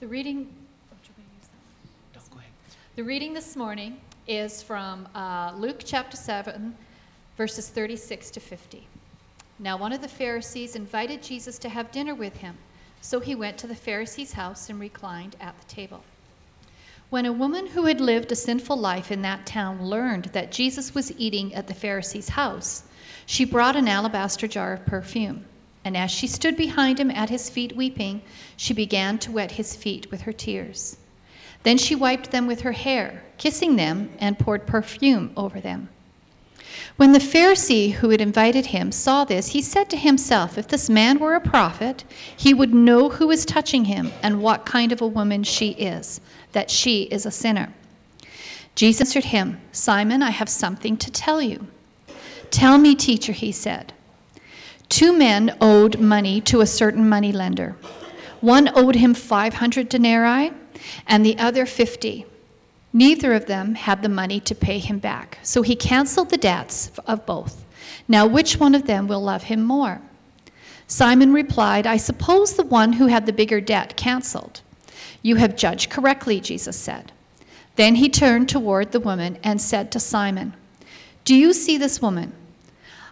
The reading, No, go ahead. the reading this morning is from uh, Luke chapter 7, verses 36 to 50. Now, one of the Pharisees invited Jesus to have dinner with him, so he went to the Pharisee's house and reclined at the table. When a woman who had lived a sinful life in that town learned that Jesus was eating at the Pharisee's house, she brought an alabaster jar of perfume. And as she stood behind him at his feet weeping, she began to wet his feet with her tears. Then she wiped them with her hair, kissing them, and poured perfume over them. When the Pharisee who had invited him saw this, he said to himself, If this man were a prophet, he would know who is touching him and what kind of a woman she is, that she is a sinner. Jesus answered him, Simon, I have something to tell you. Tell me, teacher, he said. Two men owed money to a certain money lender. One owed him 500 denarii and the other 50. Neither of them had the money to pay him back, so he canceled the debts of both. Now, which one of them will love him more? Simon replied, I suppose the one who had the bigger debt canceled. You have judged correctly, Jesus said. Then he turned toward the woman and said to Simon, Do you see this woman?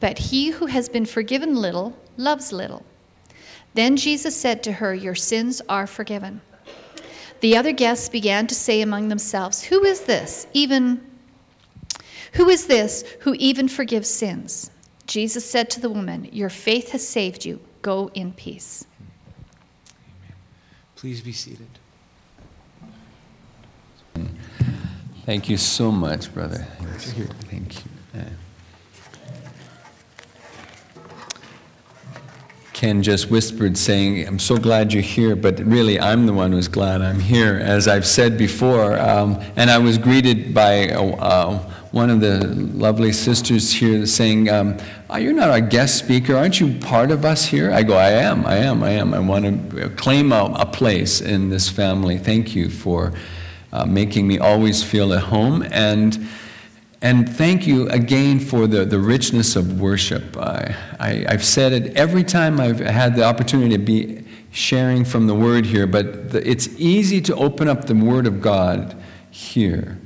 But he who has been forgiven little loves little. Then Jesus said to her, Your sins are forgiven. The other guests began to say among themselves, Who is this? Even who is this who even forgives sins? Jesus said to the woman, Your faith has saved you. Go in peace. Please be seated. Thank you so much, brother. Thank you. Uh, Ken just whispered, saying, I'm so glad you're here, but really, I'm the one who's glad I'm here, as I've said before. Um, and I was greeted by uh, uh, one of the lovely sisters here saying, um, oh, You're not our guest speaker. Aren't you part of us here? I go, I am, I am, I am. I want to claim a, a place in this family. Thank you for uh, making me always feel at home. And and thank you again for the, the richness of worship. I, I, have said it every time I've had the opportunity to be sharing from the Word here, but the, it's easy to open up the Word of God here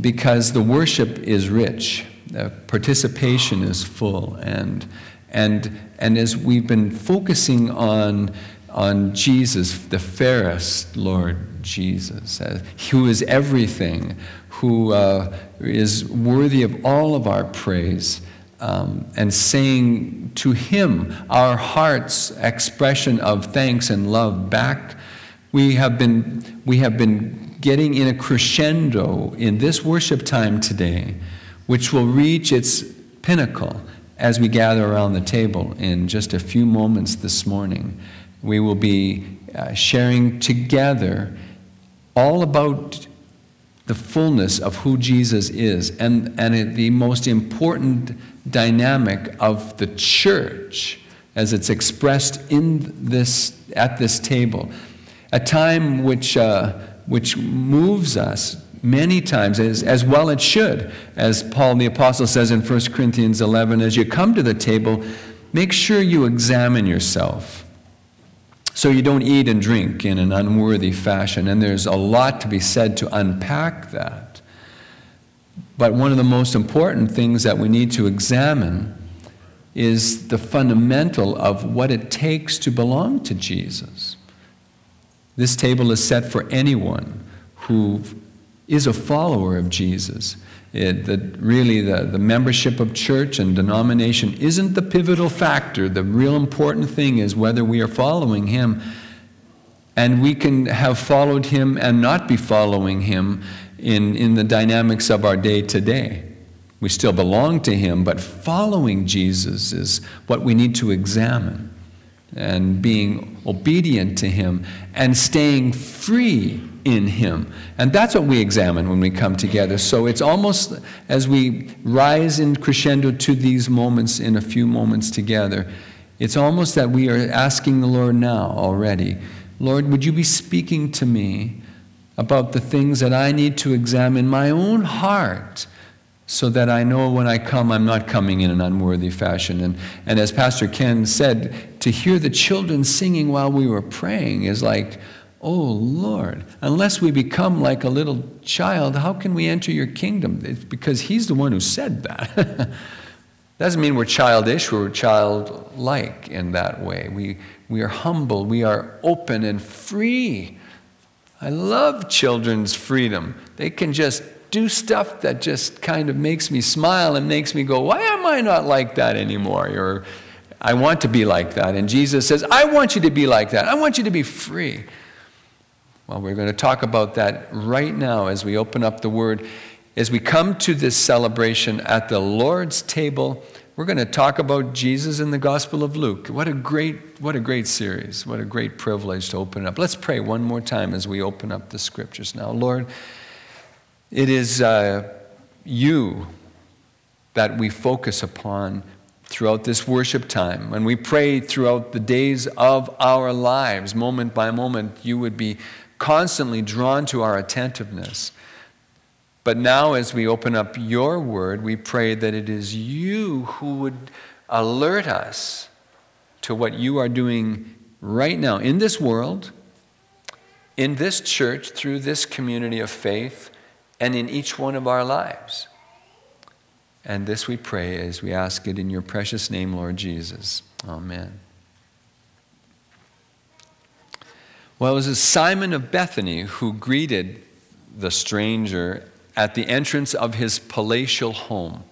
because the worship is rich, the participation is full, and, and, and as we've been focusing on, on Jesus, the fairest Lord Jesus, uh, who is everything, who uh, is worthy of all of our praise, um, and saying to Him our heart's expression of thanks and love back. We have been, we have been getting in a crescendo in this worship time today, which will reach its pinnacle as we gather around the table in just a few moments this morning. We will be uh, sharing together all about the fullness of who Jesus is and, and the most important dynamic of the church as it's expressed in this, at this table. A time which, uh, which moves us many times, as, as well it should. As Paul the Apostle says in 1 Corinthians 11, as you come to the table, make sure you examine yourself so you don't eat and drink in an unworthy fashion. And there's a lot to be said to unpack that. But one of the most important things that we need to examine is the fundamental of what it takes to belong to Jesus. This table is set for anyone who is a follower of Jesus. It, the, really, the, the membership of church and denomination isn't the pivotal factor. The real important thing is whether we are following Him. And we can have followed Him and not be following Him in, in the dynamics of our day to day. We still belong to Him, but following Jesus is what we need to examine. And being obedient to Him and staying free in Him. And that's what we examine when we come together. So it's almost as we rise in crescendo to these moments in a few moments together, it's almost that we are asking the Lord now already Lord, would you be speaking to me about the things that I need to examine my own heart? so that I know when I come, I'm not coming in an unworthy fashion. And, and as Pastor Ken said, to hear the children singing while we were praying is like, oh Lord, unless we become like a little child, how can we enter your kingdom? It's because He's the one who said that. Doesn't mean we're childish, we're childlike in that way. We, we are humble, we are open and free. I love children's freedom. They can just do stuff that just kind of makes me smile and makes me go, why am I not like that anymore? Or I want to be like that. And Jesus says, I want you to be like that. I want you to be free. Well, we're going to talk about that right now as we open up the Word. As we come to this celebration at the Lord's table, we're going to talk about Jesus in the Gospel of Luke. What a great, what a great series. What a great privilege to open up. Let's pray one more time as we open up the scriptures now. Lord, it is uh, you that we focus upon throughout this worship time. When we pray throughout the days of our lives, moment by moment, you would be constantly drawn to our attentiveness. But now, as we open up your word, we pray that it is you who would alert us to what you are doing right now in this world, in this church, through this community of faith and in each one of our lives. And this we pray as we ask it in your precious name, Lord Jesus. Amen. Well, it was Simon of Bethany who greeted the stranger at the entrance of his palatial home.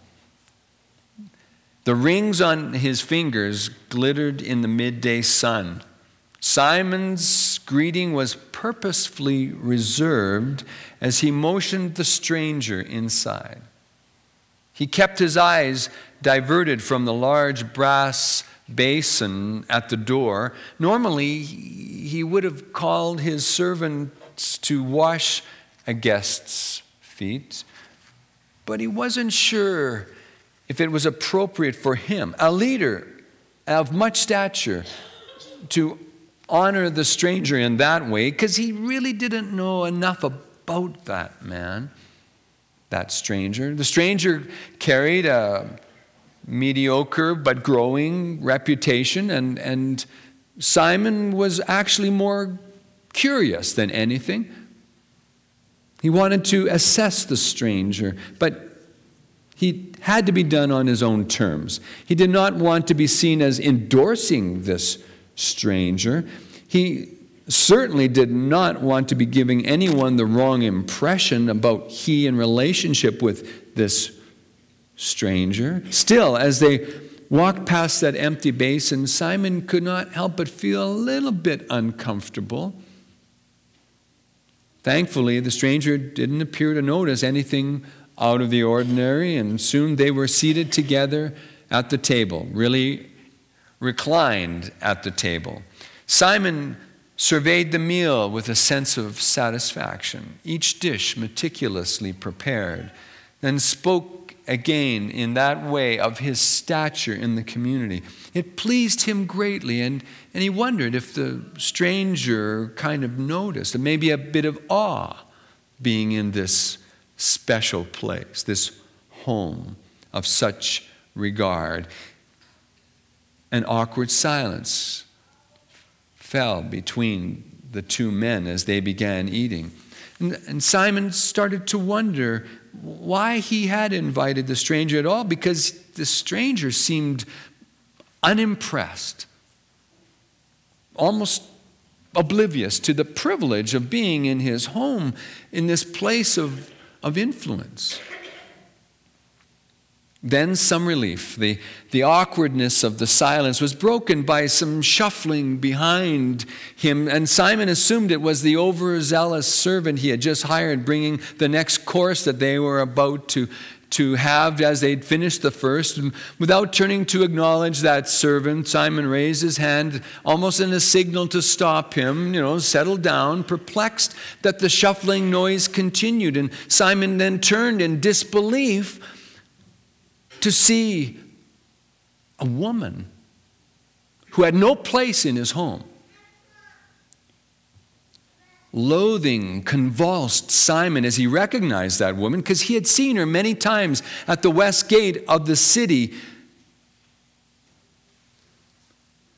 The rings on his fingers glittered in the midday sun. Simon's greeting was purposefully reserved as he motioned the stranger inside. He kept his eyes diverted from the large brass basin at the door. Normally, he would have called his servants to wash a guest's feet, but he wasn't sure if it was appropriate for him, a leader of much stature, to honor the stranger in that way because he really didn't know enough about that man, that stranger. The stranger carried a mediocre but growing reputation, and, and Simon was actually more curious than anything. He wanted to assess the stranger, but he had to be done on his own terms. He did not want to be seen as endorsing this stranger. He certainly did not want to be giving anyone the wrong impression about he in relationship with this stranger. Still, as they walked past that empty basin, Simon could not help but feel a little bit uncomfortable. Thankfully, the stranger didn't appear to notice anything out of the ordinary, and soon they were seated together at the table, really reclined at the table. Simon surveyed the meal with a sense of satisfaction, each dish meticulously prepared, then spoke again in that way of his stature in the community. It pleased him greatly, and, and he wondered if the stranger kind of noticed, and maybe a bit of awe being in this special place, this home of such regard. An awkward silence fell between the two men as they began eating. And, and, Simon started to wonder why he had invited the stranger at all, because the stranger seemed unimpressed, almost oblivious to the privilege of being in his home, in this place of, of influence. Then some relief. The, the awkwardness of the silence was broken by some shuffling behind him, and Simon assumed it was the overzealous servant he had just hired bringing the next course that they were about to, to have as they'd finished the first. And without turning to acknowledge that servant, Simon raised his hand almost in a signal to stop him, you know, settle down, perplexed that the shuffling noise continued. And Simon then turned in disbelief to see a woman who had no place in his home Loathing convulsed Simon as he recognized that woman because he had seen her many times at the west gate of the city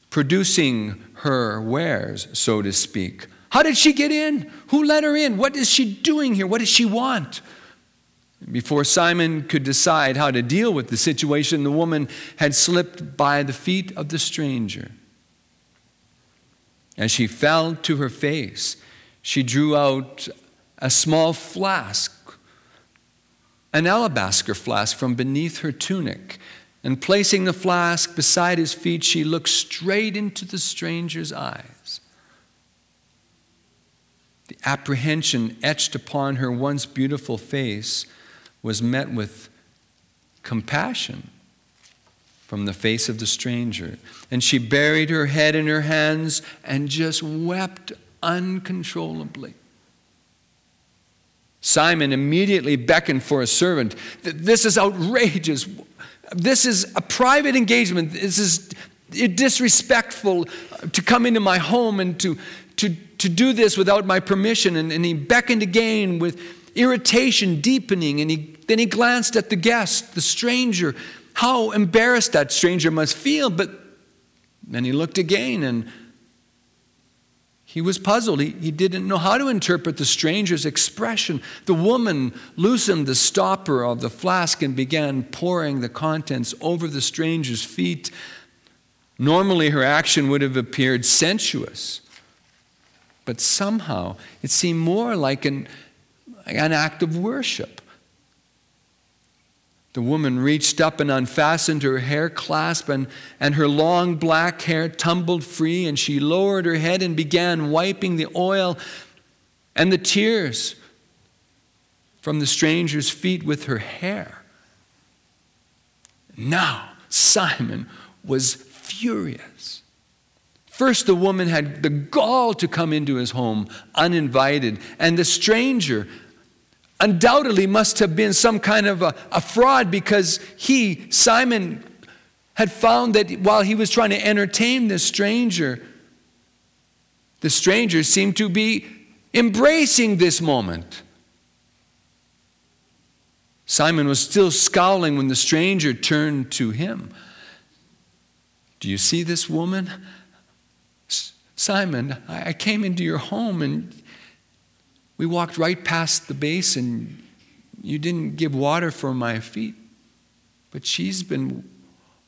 producing her wares, so to speak. How did she get in? Who let her in? What is she doing here? What does she want? Before Simon could decide how to deal with the situation, the woman had slipped by the feet of the stranger. As she fell to her face, she drew out a small flask, an alabaster flask from beneath her tunic. And placing the flask beside his feet, she looked straight into the stranger's eyes. The apprehension etched upon her once beautiful face was met with compassion from the face of the stranger. And she buried her head in her hands and just wept uncontrollably. Simon immediately beckoned for a servant. This is outrageous. This is a private engagement. This is disrespectful to come into my home and to, to, to do this without my permission. And, and he beckoned again with irritation deepening. And he, then he glanced at the guest, the stranger. How embarrassed that stranger must feel. But then he looked again and he was puzzled. He, he didn't know how to interpret the stranger's expression. The woman loosened the stopper of the flask and began pouring the contents over the stranger's feet. Normally, her action would have appeared sensuous, but somehow it seemed more like an, an act of worship. The woman reached up and unfastened her hair clasp, and, and her long black hair tumbled free, and she lowered her head and began wiping the oil and the tears from the stranger's feet with her hair. Now, Simon was furious. First, the woman had the gall to come into his home uninvited, and the stranger undoubtedly must have been some kind of a, a fraud because he, Simon, had found that while he was trying to entertain this stranger, the stranger seemed to be embracing this moment. Simon was still scowling when the stranger turned to him. Do you see this woman? Simon, I came into your home and we walked right past the basin. You didn't give water for my feet, but she's been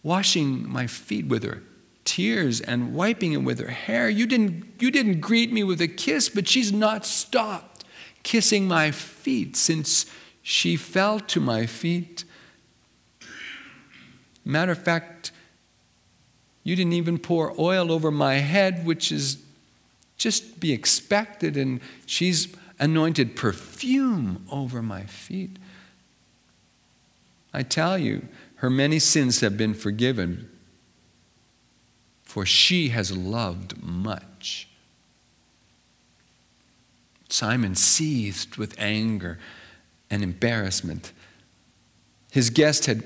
washing my feet with her tears and wiping it with her hair. You didn't, you didn't greet me with a kiss, but she's not stopped kissing my feet since she fell to my feet. Matter of fact, you didn't even pour oil over my head, which is just be expected, and she's anointed perfume over my feet. I tell you, her many sins have been forgiven, for she has loved much. Simon seethed with anger and embarrassment. His guest had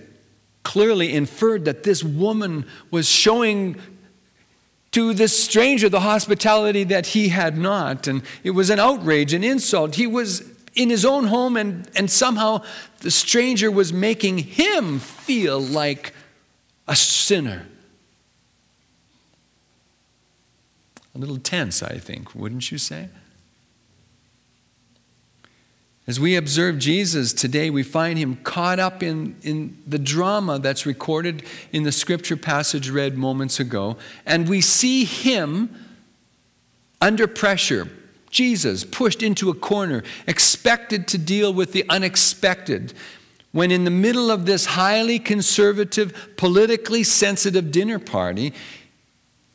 clearly inferred that this woman was showing to this stranger the hospitality that he had not. And it was an outrage, an insult. He was in his own home, and, and somehow the stranger was making him feel like a sinner. A little tense, I think, wouldn't you say? As we observe Jesus today, we find him caught up in, in the drama that's recorded in the scripture passage read moments ago. And we see him under pressure, Jesus pushed into a corner, expected to deal with the unexpected. When, in the middle of this highly conservative, politically sensitive dinner party,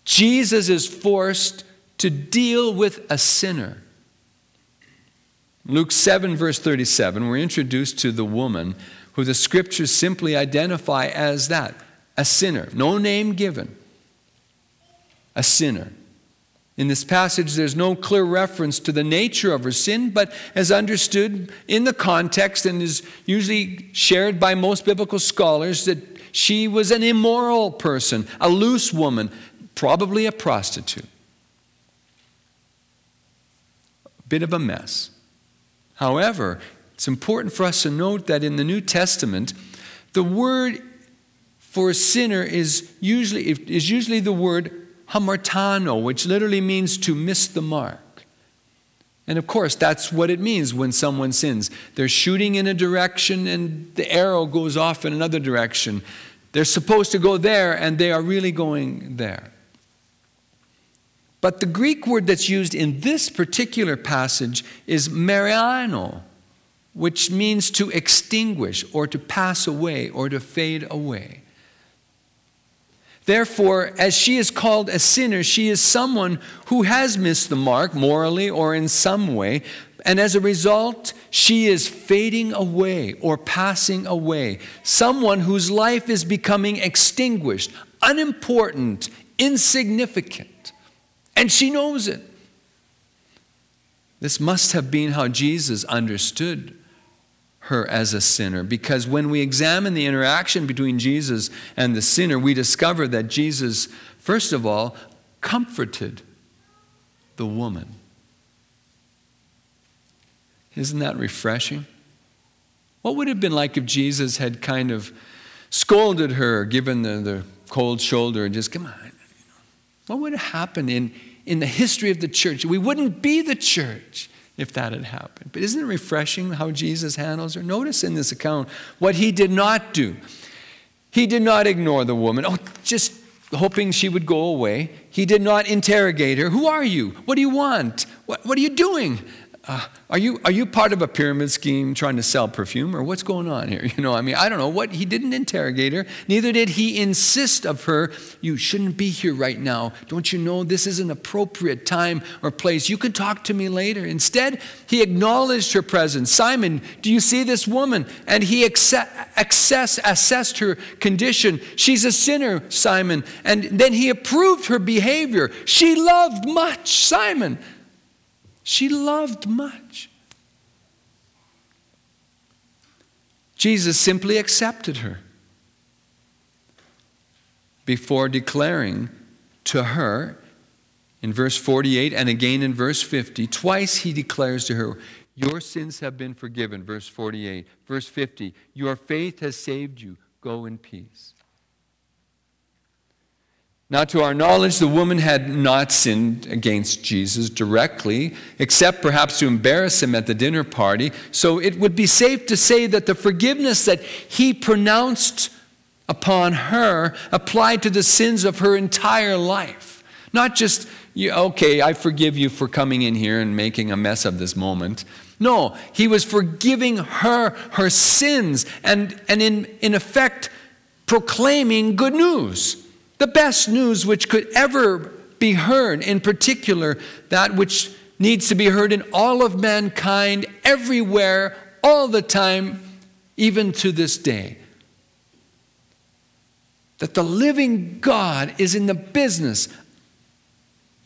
Jesus is forced to deal with a sinner. Luke 7, verse 37, we're introduced to the woman who the scriptures simply identify as that a sinner, no name given, a sinner. In this passage, there's no clear reference to the nature of her sin, but as understood in the context and is usually shared by most biblical scholars, that she was an immoral person, a loose woman, probably a prostitute. A bit of a mess. However, it's important for us to note that in the New Testament, the word for a sinner is usually, is usually the word hamartano, which literally means to miss the mark. And of course, that's what it means when someone sins. They're shooting in a direction and the arrow goes off in another direction. They're supposed to go there and they are really going there. But the Greek word that's used in this particular passage is maraino, which means to extinguish or to pass away or to fade away. Therefore, as she is called a sinner, she is someone who has missed the mark morally or in some way, and as a result, she is fading away or passing away. Someone whose life is becoming extinguished, unimportant, insignificant, and she knows it. This must have been how Jesus understood her as a sinner. Because when we examine the interaction between Jesus and the sinner, we discover that Jesus, first of all, comforted the woman. Isn't that refreshing? What would it have been like if Jesus had kind of scolded her, given the, the cold shoulder, and just, come on? What would have happened in, in the history of the church? We wouldn't be the church if that had happened. But isn't it refreshing how Jesus handles her? Notice in this account what he did not do. He did not ignore the woman, oh, just hoping she would go away. He did not interrogate her. Who are you? What do you want? What, what are you doing? Uh, are, you, are you part of a pyramid scheme trying to sell perfume or what's going on here? You know, I mean, I don't know what. He didn't interrogate her, neither did he insist of her, you shouldn't be here right now. Don't you know this is an appropriate time or place? You can talk to me later. Instead, he acknowledged her presence. Simon, do you see this woman? And he access, assessed her condition. She's a sinner, Simon. And then he approved her behavior. She loved much, Simon. She loved much. Jesus simply accepted her before declaring to her in verse 48 and again in verse 50, twice he declares to her, Your sins have been forgiven. Verse 48. Verse 50, Your faith has saved you. Go in peace. Now, to our knowledge, the woman had not sinned against Jesus directly, except perhaps to embarrass him at the dinner party. So it would be safe to say that the forgiveness that he pronounced upon her applied to the sins of her entire life. Not just, okay, I forgive you for coming in here and making a mess of this moment. No, he was forgiving her her sins and, and in, in effect, proclaiming good news. The best news which could ever be heard, in particular, that which needs to be heard in all of mankind, everywhere, all the time, even to this day. That the living God is in the business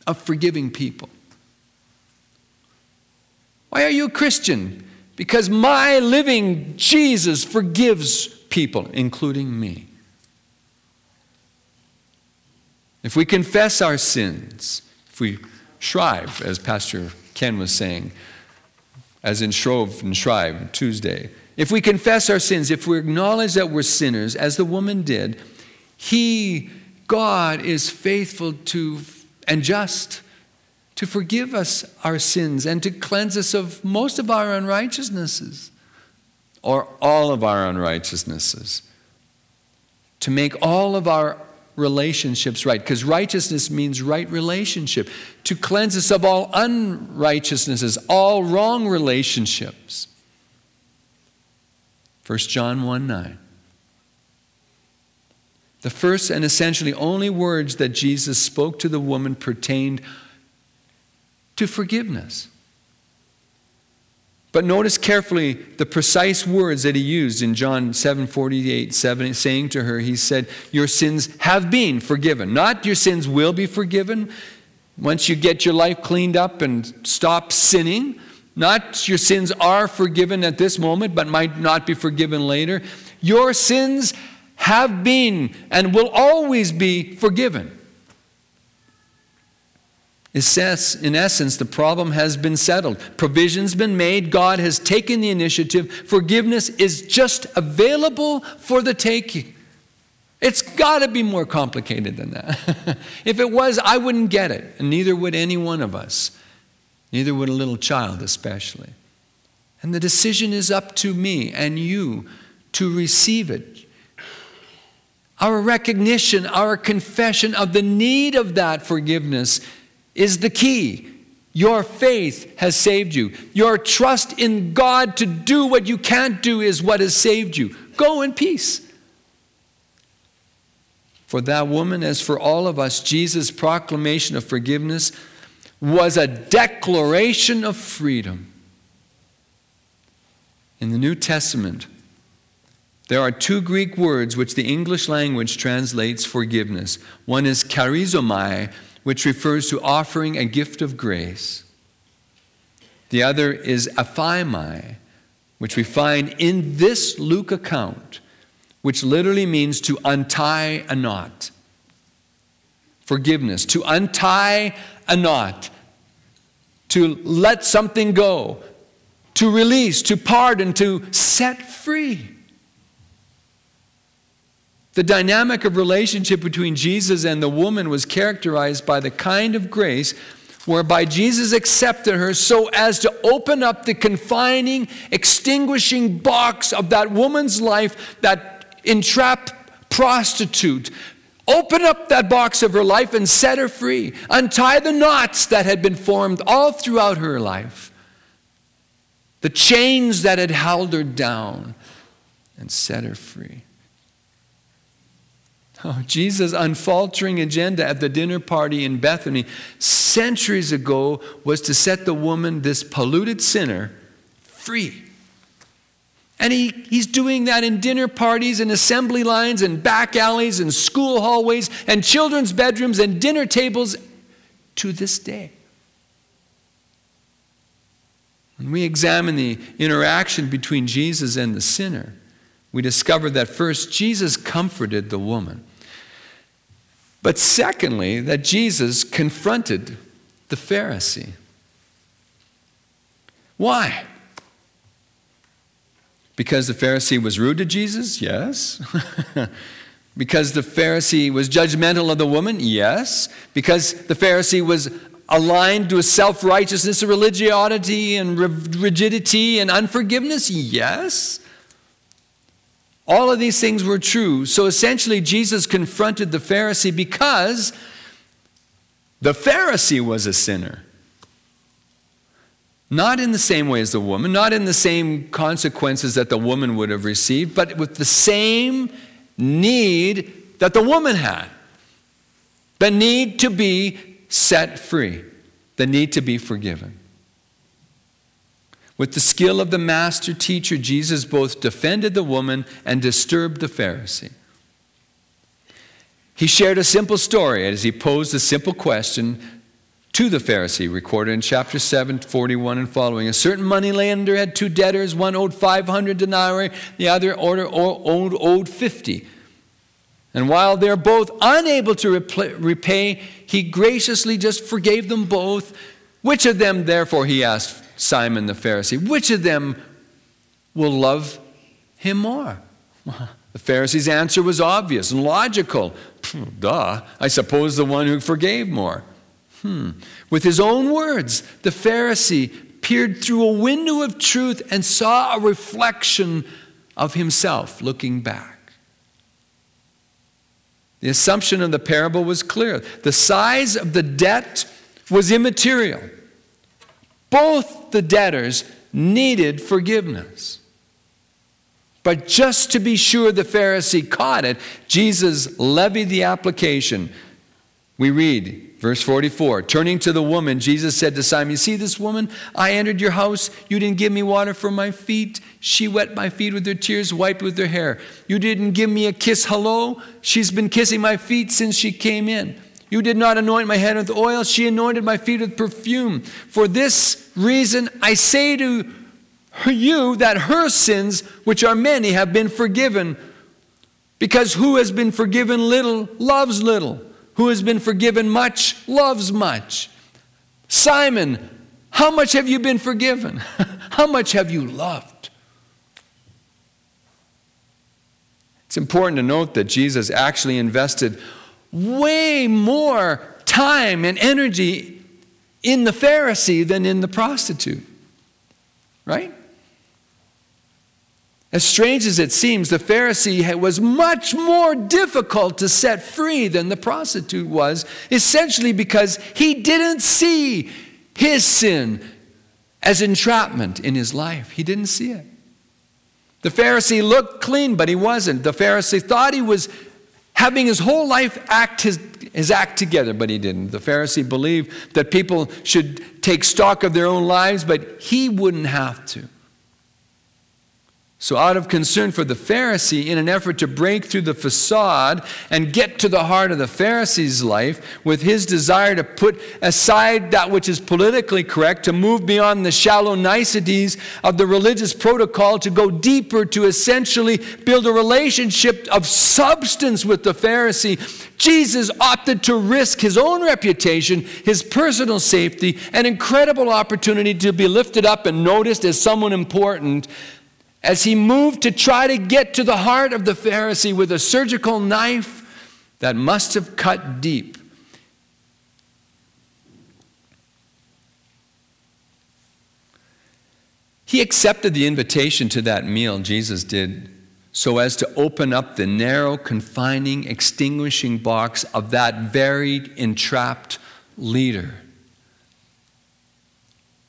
of forgiving people. Why are you a Christian? Because my living Jesus forgives people, including me. If we confess our sins, if we shrive, as Pastor Ken was saying, as in Shrove and Shrive Tuesday, if we confess our sins, if we acknowledge that we're sinners, as the woman did, He, God, is faithful to and just to forgive us our sins and to cleanse us of most of our unrighteousnesses or all of our unrighteousnesses, to make all of our relationships right. Because righteousness means right relationship. To cleanse us of all unrighteousnesses, all wrong relationships. 1 John 1 9. The first and essentially only words that Jesus spoke to the woman pertained to forgiveness. But notice carefully the precise words that he used in John 7 48, 7, saying to her, He said, Your sins have been forgiven. Not your sins will be forgiven once you get your life cleaned up and stop sinning. Not your sins are forgiven at this moment, but might not be forgiven later. Your sins have been and will always be forgiven. In essence, the problem has been settled. Provision's been made. God has taken the initiative. Forgiveness is just available for the taking. It's got to be more complicated than that. if it was, I wouldn't get it, and neither would any one of us. Neither would a little child, especially. And the decision is up to me and you to receive it. Our recognition, our confession of the need of that forgiveness is the key. Your faith has saved you. Your trust in God to do what you can't do is what has saved you. Go in peace. For that woman, as for all of us, Jesus' proclamation of forgiveness was a declaration of freedom. In the New Testament, there are two Greek words which the English language translates forgiveness. One is charizomai, which refers to offering a gift of grace. The other is aphiamai, which we find in this Luke account, which literally means to untie a knot. Forgiveness, to untie a knot, to let something go, to release, to pardon, to set free. The dynamic of relationship between Jesus and the woman was characterized by the kind of grace whereby Jesus accepted her so as to open up the confining, extinguishing box of that woman's life, that entrapped prostitute. Open up that box of her life and set her free. Untie the knots that had been formed all throughout her life, the chains that had held her down, and set her free. Oh, Jesus' unfaltering agenda at the dinner party in Bethany centuries ago was to set the woman, this polluted sinner, free. And he, he's doing that in dinner parties and assembly lines and back alleys and school hallways and children's bedrooms and dinner tables to this day. When we examine the interaction between Jesus and the sinner, we discover that first, Jesus comforted the woman. But secondly, that Jesus confronted the Pharisee. Why? Because the Pharisee was rude to Jesus? Yes. because the Pharisee was judgmental of the woman? Yes. Because the Pharisee was aligned to a self righteousness, a religiosity, and rigidity and unforgiveness? Yes. All of these things were true. So essentially, Jesus confronted the Pharisee because the Pharisee was a sinner. Not in the same way as the woman, not in the same consequences that the woman would have received, but with the same need that the woman had the need to be set free, the need to be forgiven. With the skill of the master teacher, Jesus both defended the woman and disturbed the Pharisee. He shared a simple story as he posed a simple question to the Pharisee, recorded in chapter 7, 41 and following. A certain moneylender had two debtors, one owed 500 denarii, the other owed, owed 50. And while they're both unable to repay, he graciously just forgave them both. Which of them, therefore, he asked, Simon the Pharisee, which of them will love him more? The Pharisee's answer was obvious and logical. Duh, I suppose the one who forgave more. Hmm. With his own words, the Pharisee peered through a window of truth and saw a reflection of himself looking back. The assumption of the parable was clear. The size of the debt was immaterial. Both the debtors needed forgiveness. But just to be sure the Pharisee caught it, Jesus levied the application. We read Verse 44 Turning to the woman, Jesus said to Simon, You see this woman? I entered your house. You didn't give me water for my feet. She wet my feet with her tears, wiped with her hair. You didn't give me a kiss, hello. She's been kissing my feet since she came in. You did not anoint my head with oil. She anointed my feet with perfume. For this reason, I say to you that her sins, which are many, have been forgiven. Because who has been forgiven little loves little. Who has been forgiven much loves much. Simon, how much have you been forgiven? how much have you loved? It's important to note that Jesus actually invested way more time and energy in the Pharisee than in the prostitute. Right? As strange as it seems, the Pharisee was much more difficult to set free than the prostitute was, essentially because he didn't see his sin as entrapment in his life. He didn't see it. The Pharisee looked clean, but he wasn't. The Pharisee thought he was having his whole life act his, his act together, but he didn't. The Pharisee believed that people should take stock of their own lives, but he wouldn't have to. So, out of concern for the Pharisee, in an effort to break through the facade and get to the heart of the Pharisee's life, with his desire to put aside that which is politically correct, to move beyond the shallow niceties of the religious protocol, to go deeper, to essentially build a relationship of substance with the Pharisee, Jesus opted to risk his own reputation, his personal safety, an incredible opportunity to be lifted up and noticed as someone important as he moved to try to get to the heart of the Pharisee with a surgical knife that must have cut deep. He accepted the invitation to that meal, Jesus did, so as to open up the narrow, confining, extinguishing box of that very entrapped leader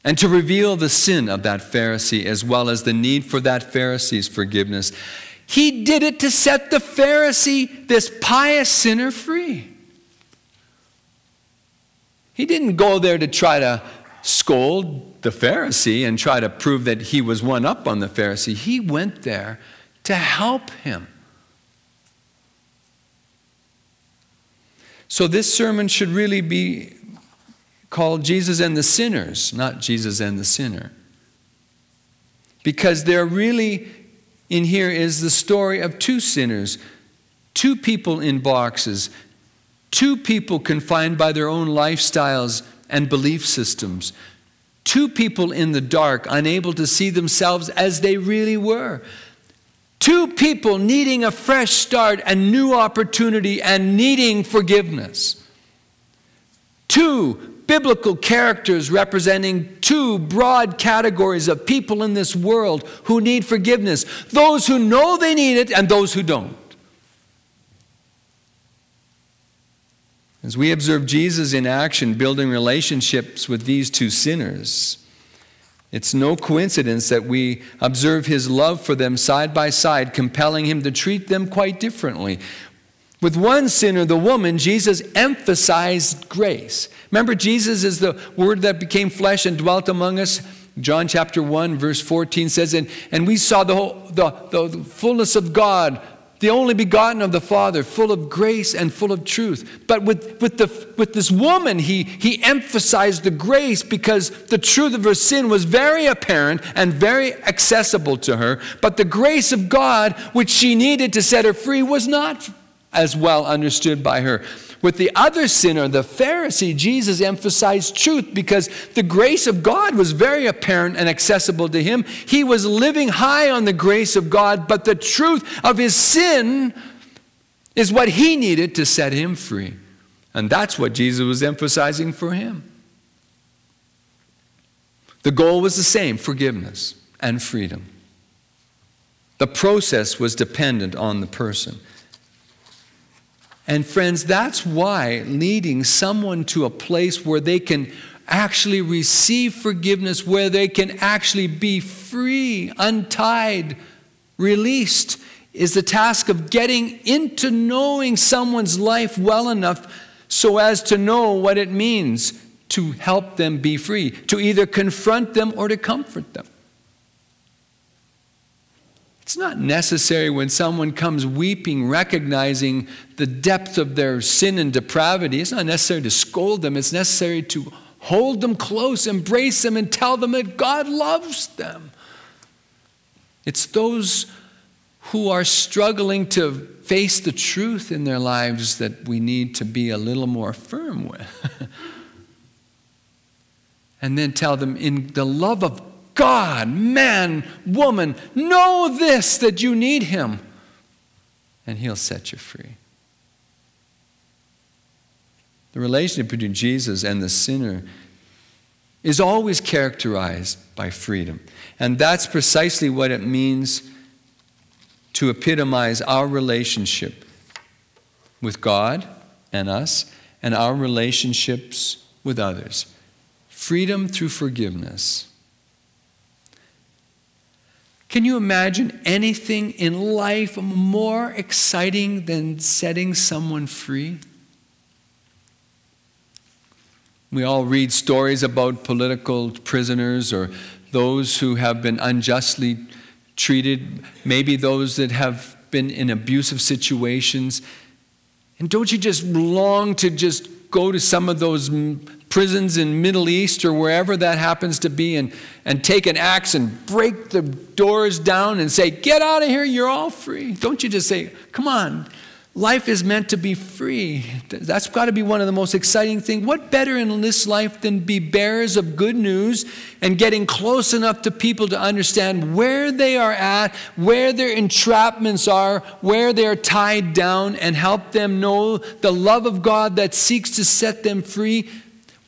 and to reveal the sin of that Pharisee as well as the need for that Pharisee's forgiveness. He did it to set the Pharisee, this pious sinner, free. He didn't go there to try to scold the Pharisee and try to prove that he was one up on the Pharisee. He went there to help him. So, this sermon should really be called Jesus and the Sinners, not Jesus and the Sinner. Because there really, in here, is the story of two sinners, two people in boxes, two people confined by their own lifestyles and belief systems, two people in the dark, unable to see themselves as they really were. Two people needing a fresh start, a new opportunity, and needing forgiveness. Two biblical characters representing two broad categories of people in this world who need forgiveness those who know they need it and those who don't. As we observe Jesus in action, building relationships with these two sinners, it's no coincidence that we observe his love for them side by side, compelling him to treat them quite differently. With one sinner, the woman, Jesus emphasized grace. Remember, Jesus is the word that became flesh and dwelt among us. John chapter 1, verse 14 says, And, and we saw the, whole, the, the fullness of God, the only begotten of the Father, full of grace and full of truth. But with, with, the, with this woman, he, he emphasized the grace because the truth of her sin was very apparent and very accessible to her. But the grace of God, which she needed to set her free, was not as well understood by her. With the other sinner, the Pharisee, Jesus emphasized truth because the grace of God was very apparent and accessible to him. He was living high on the grace of God, but the truth of his sin is what he needed to set him free. And that's what Jesus was emphasizing for him. The goal was the same forgiveness and freedom. The process was dependent on the person. And friends, that's why leading someone to a place where they can actually receive forgiveness, where they can actually be free, untied, released, is the task of getting into knowing someone's life well enough so as to know what it means to help them be free, to either confront them or to comfort them. It's not necessary when someone comes weeping, recognizing the depth of their sin and depravity. It's not necessary to scold them. It's necessary to hold them close, embrace them, and tell them that God loves them. It's those who are struggling to face the truth in their lives that we need to be a little more firm with. and then tell them, in the love of God, man, woman, know this that you need Him, and He'll set you free. The relationship between Jesus and the sinner is always characterized by freedom. And that's precisely what it means to epitomize our relationship with God and us and our relationships with others. Freedom through forgiveness. Can you imagine anything in life more exciting than setting someone free? We all read stories about political prisoners or those who have been unjustly treated, maybe those that have been in abusive situations. And don't you just long to just go to some of those prisons in Middle East or wherever that happens to be and, and take an axe and break the doors down and say, Get out of here, you're all free. Don't you just say, Come on, Life is meant to be free. That's got to be one of the most exciting things. What better in this life than be bearers of good news and getting close enough to people to understand where they are at, where their entrapments are, where they're tied down, and help them know the love of God that seeks to set them free?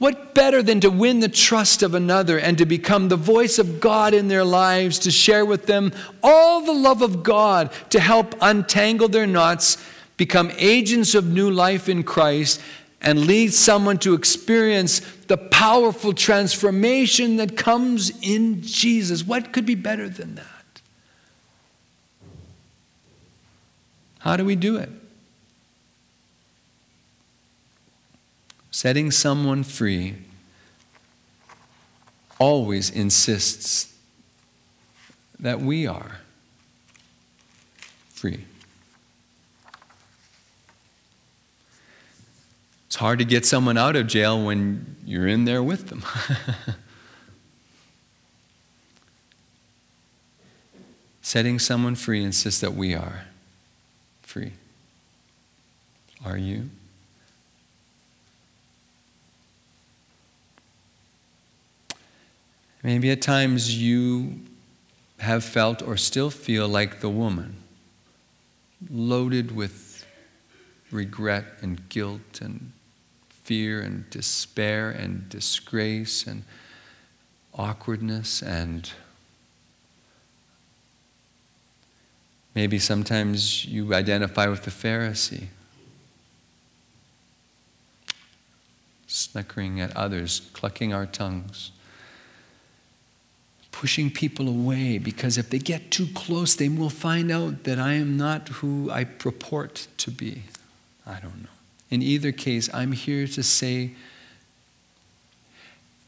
What better than to win the trust of another and to become the voice of God in their lives, to share with them all the love of God, to help untangle their knots become agents of new life in Christ, and lead someone to experience the powerful transformation that comes in Jesus. What could be better than that? How do we do it? Setting someone free always insists that we are free. It's hard to get someone out of jail when you're in there with them. Setting someone free insists that we are free. Are you? Maybe at times you have felt or still feel like the woman, loaded with regret and guilt and fear and despair and disgrace and awkwardness and maybe sometimes you identify with the Pharisee, snickering at others, clucking our tongues. Pushing people away because if they get too close, they will find out that I am not who I purport to be. I don't know. In either case, I'm here to say,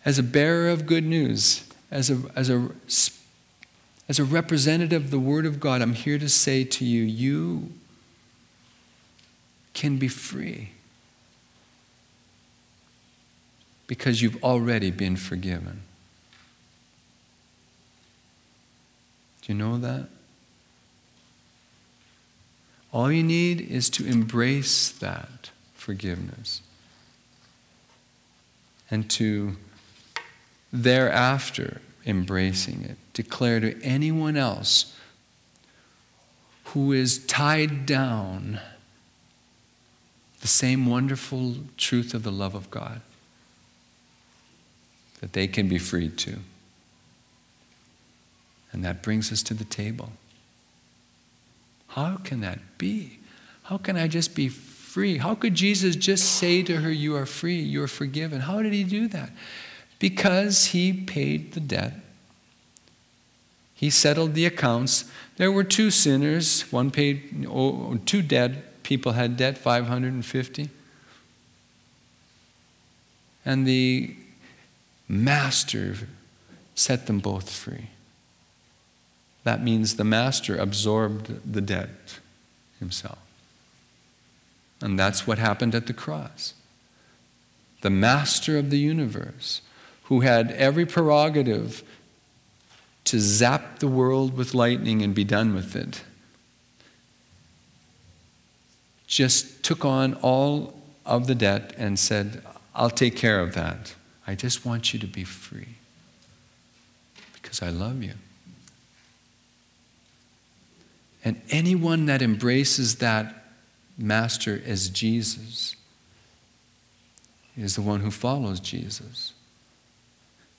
as a bearer of good news, as a, as a, as a representative of the Word of God, I'm here to say to you, you can be free because you've already been forgiven. Do you know that? All you need is to embrace that forgiveness. And to thereafter embracing it, declare to anyone else who is tied down the same wonderful truth of the love of God that they can be freed too. And that brings us to the table. How can that be? How can I just be free. How could Jesus just say to her, You are free, you are forgiven? How did he do that? Because he paid the debt. He settled the accounts. There were two sinners. One paid, oh, two dead people had debt, 550. And the master set them both free. That means the master absorbed the debt himself. And that's what happened at the cross. The master of the universe, who had every prerogative to zap the world with lightning and be done with it, just took on all of the debt and said, I'll take care of that. I just want you to be free because I love you. And anyone that embraces that master as Jesus is the one who follows Jesus.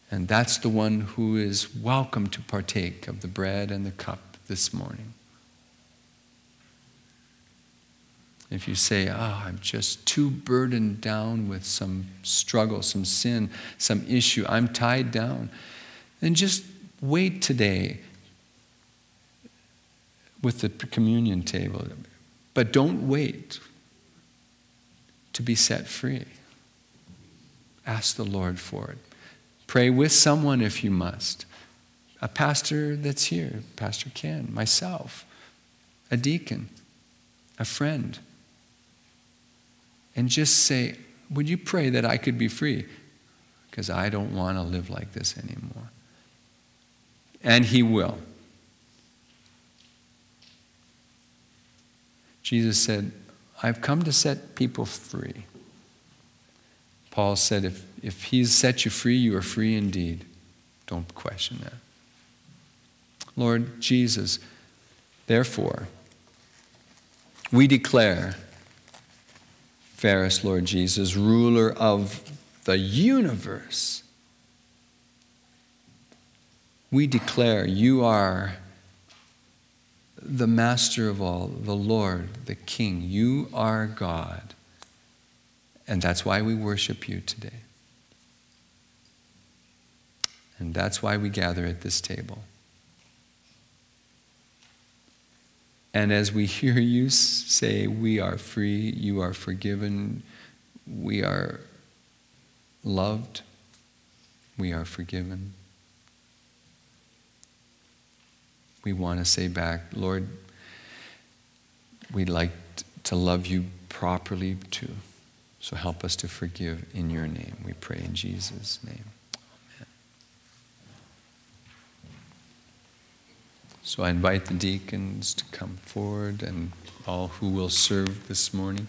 And that's the one who is welcome to partake of the bread and the cup this morning. If you say, Oh, I'm just too burdened down with some struggle, some sin, some issue, I'm tied down, then just wait today with the communion table. But don't wait to be set free. Ask the Lord for it. Pray with someone if you must. A pastor that's here, Pastor Ken, myself, a deacon, a friend. And just say, Would you pray that I could be free? Because I don't want to live like this anymore. And He will. Jesus said, I've come to set people free. Paul said, if, if he's set you free, you are free indeed. Don't question that. Lord Jesus, therefore, we declare Ferris, Lord Jesus, ruler of the universe. We declare you are the master of all, the Lord, the King. You are God. And that's why we worship you today. And that's why we gather at this table. And as we hear you say, We are free, you are forgiven, we are loved, we are forgiven. We want to say back, Lord, we'd like to love you properly too. So help us to forgive in your name. We pray in Jesus' name. Amen. So I invite the deacons to come forward and all who will serve this morning.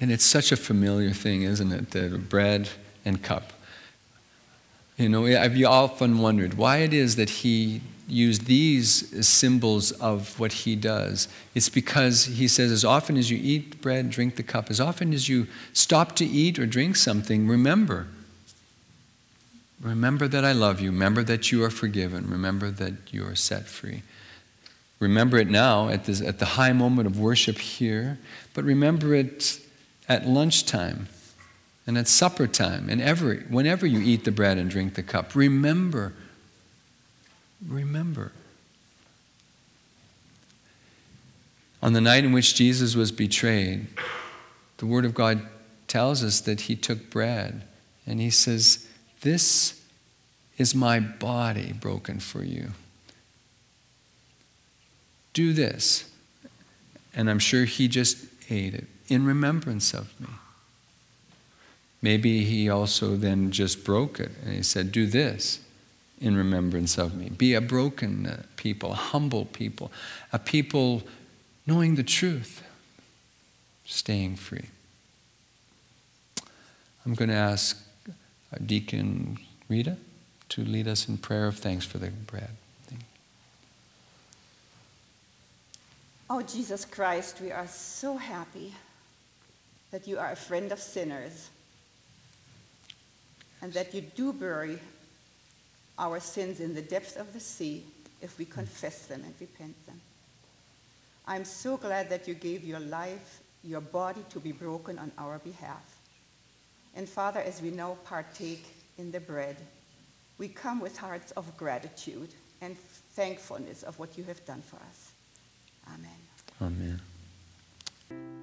And it's such a familiar thing, isn't it? The bread and cup. You know, I've often wondered why it is that he used these symbols of what he does. It's because he says, as often as you eat bread, drink the cup, as often as you stop to eat or drink something, remember. Remember that I love you. Remember that you are forgiven. Remember that you are set free. Remember it now at, this, at the high moment of worship here, but remember it at lunchtime and at supper time and every, whenever you eat the bread and drink the cup. Remember, remember. On the night in which Jesus was betrayed, the Word of God tells us that he took bread and he says, This is my body broken for you. Do this. And I'm sure he just ate it in remembrance of me. Maybe he also then just broke it and he said, Do this in remembrance of me. Be a broken people, a humble people, a people knowing the truth, staying free. I'm going to ask our Deacon Rita to lead us in prayer of thanks for the bread. Oh, Jesus Christ, we are so happy that you are a friend of sinners and that you do bury our sins in the depths of the sea if we confess them and repent them. I'm so glad that you gave your life, your body to be broken on our behalf. And Father, as we now partake in the bread, we come with hearts of gratitude and thankfulness of what you have done for us. Amen. Amen.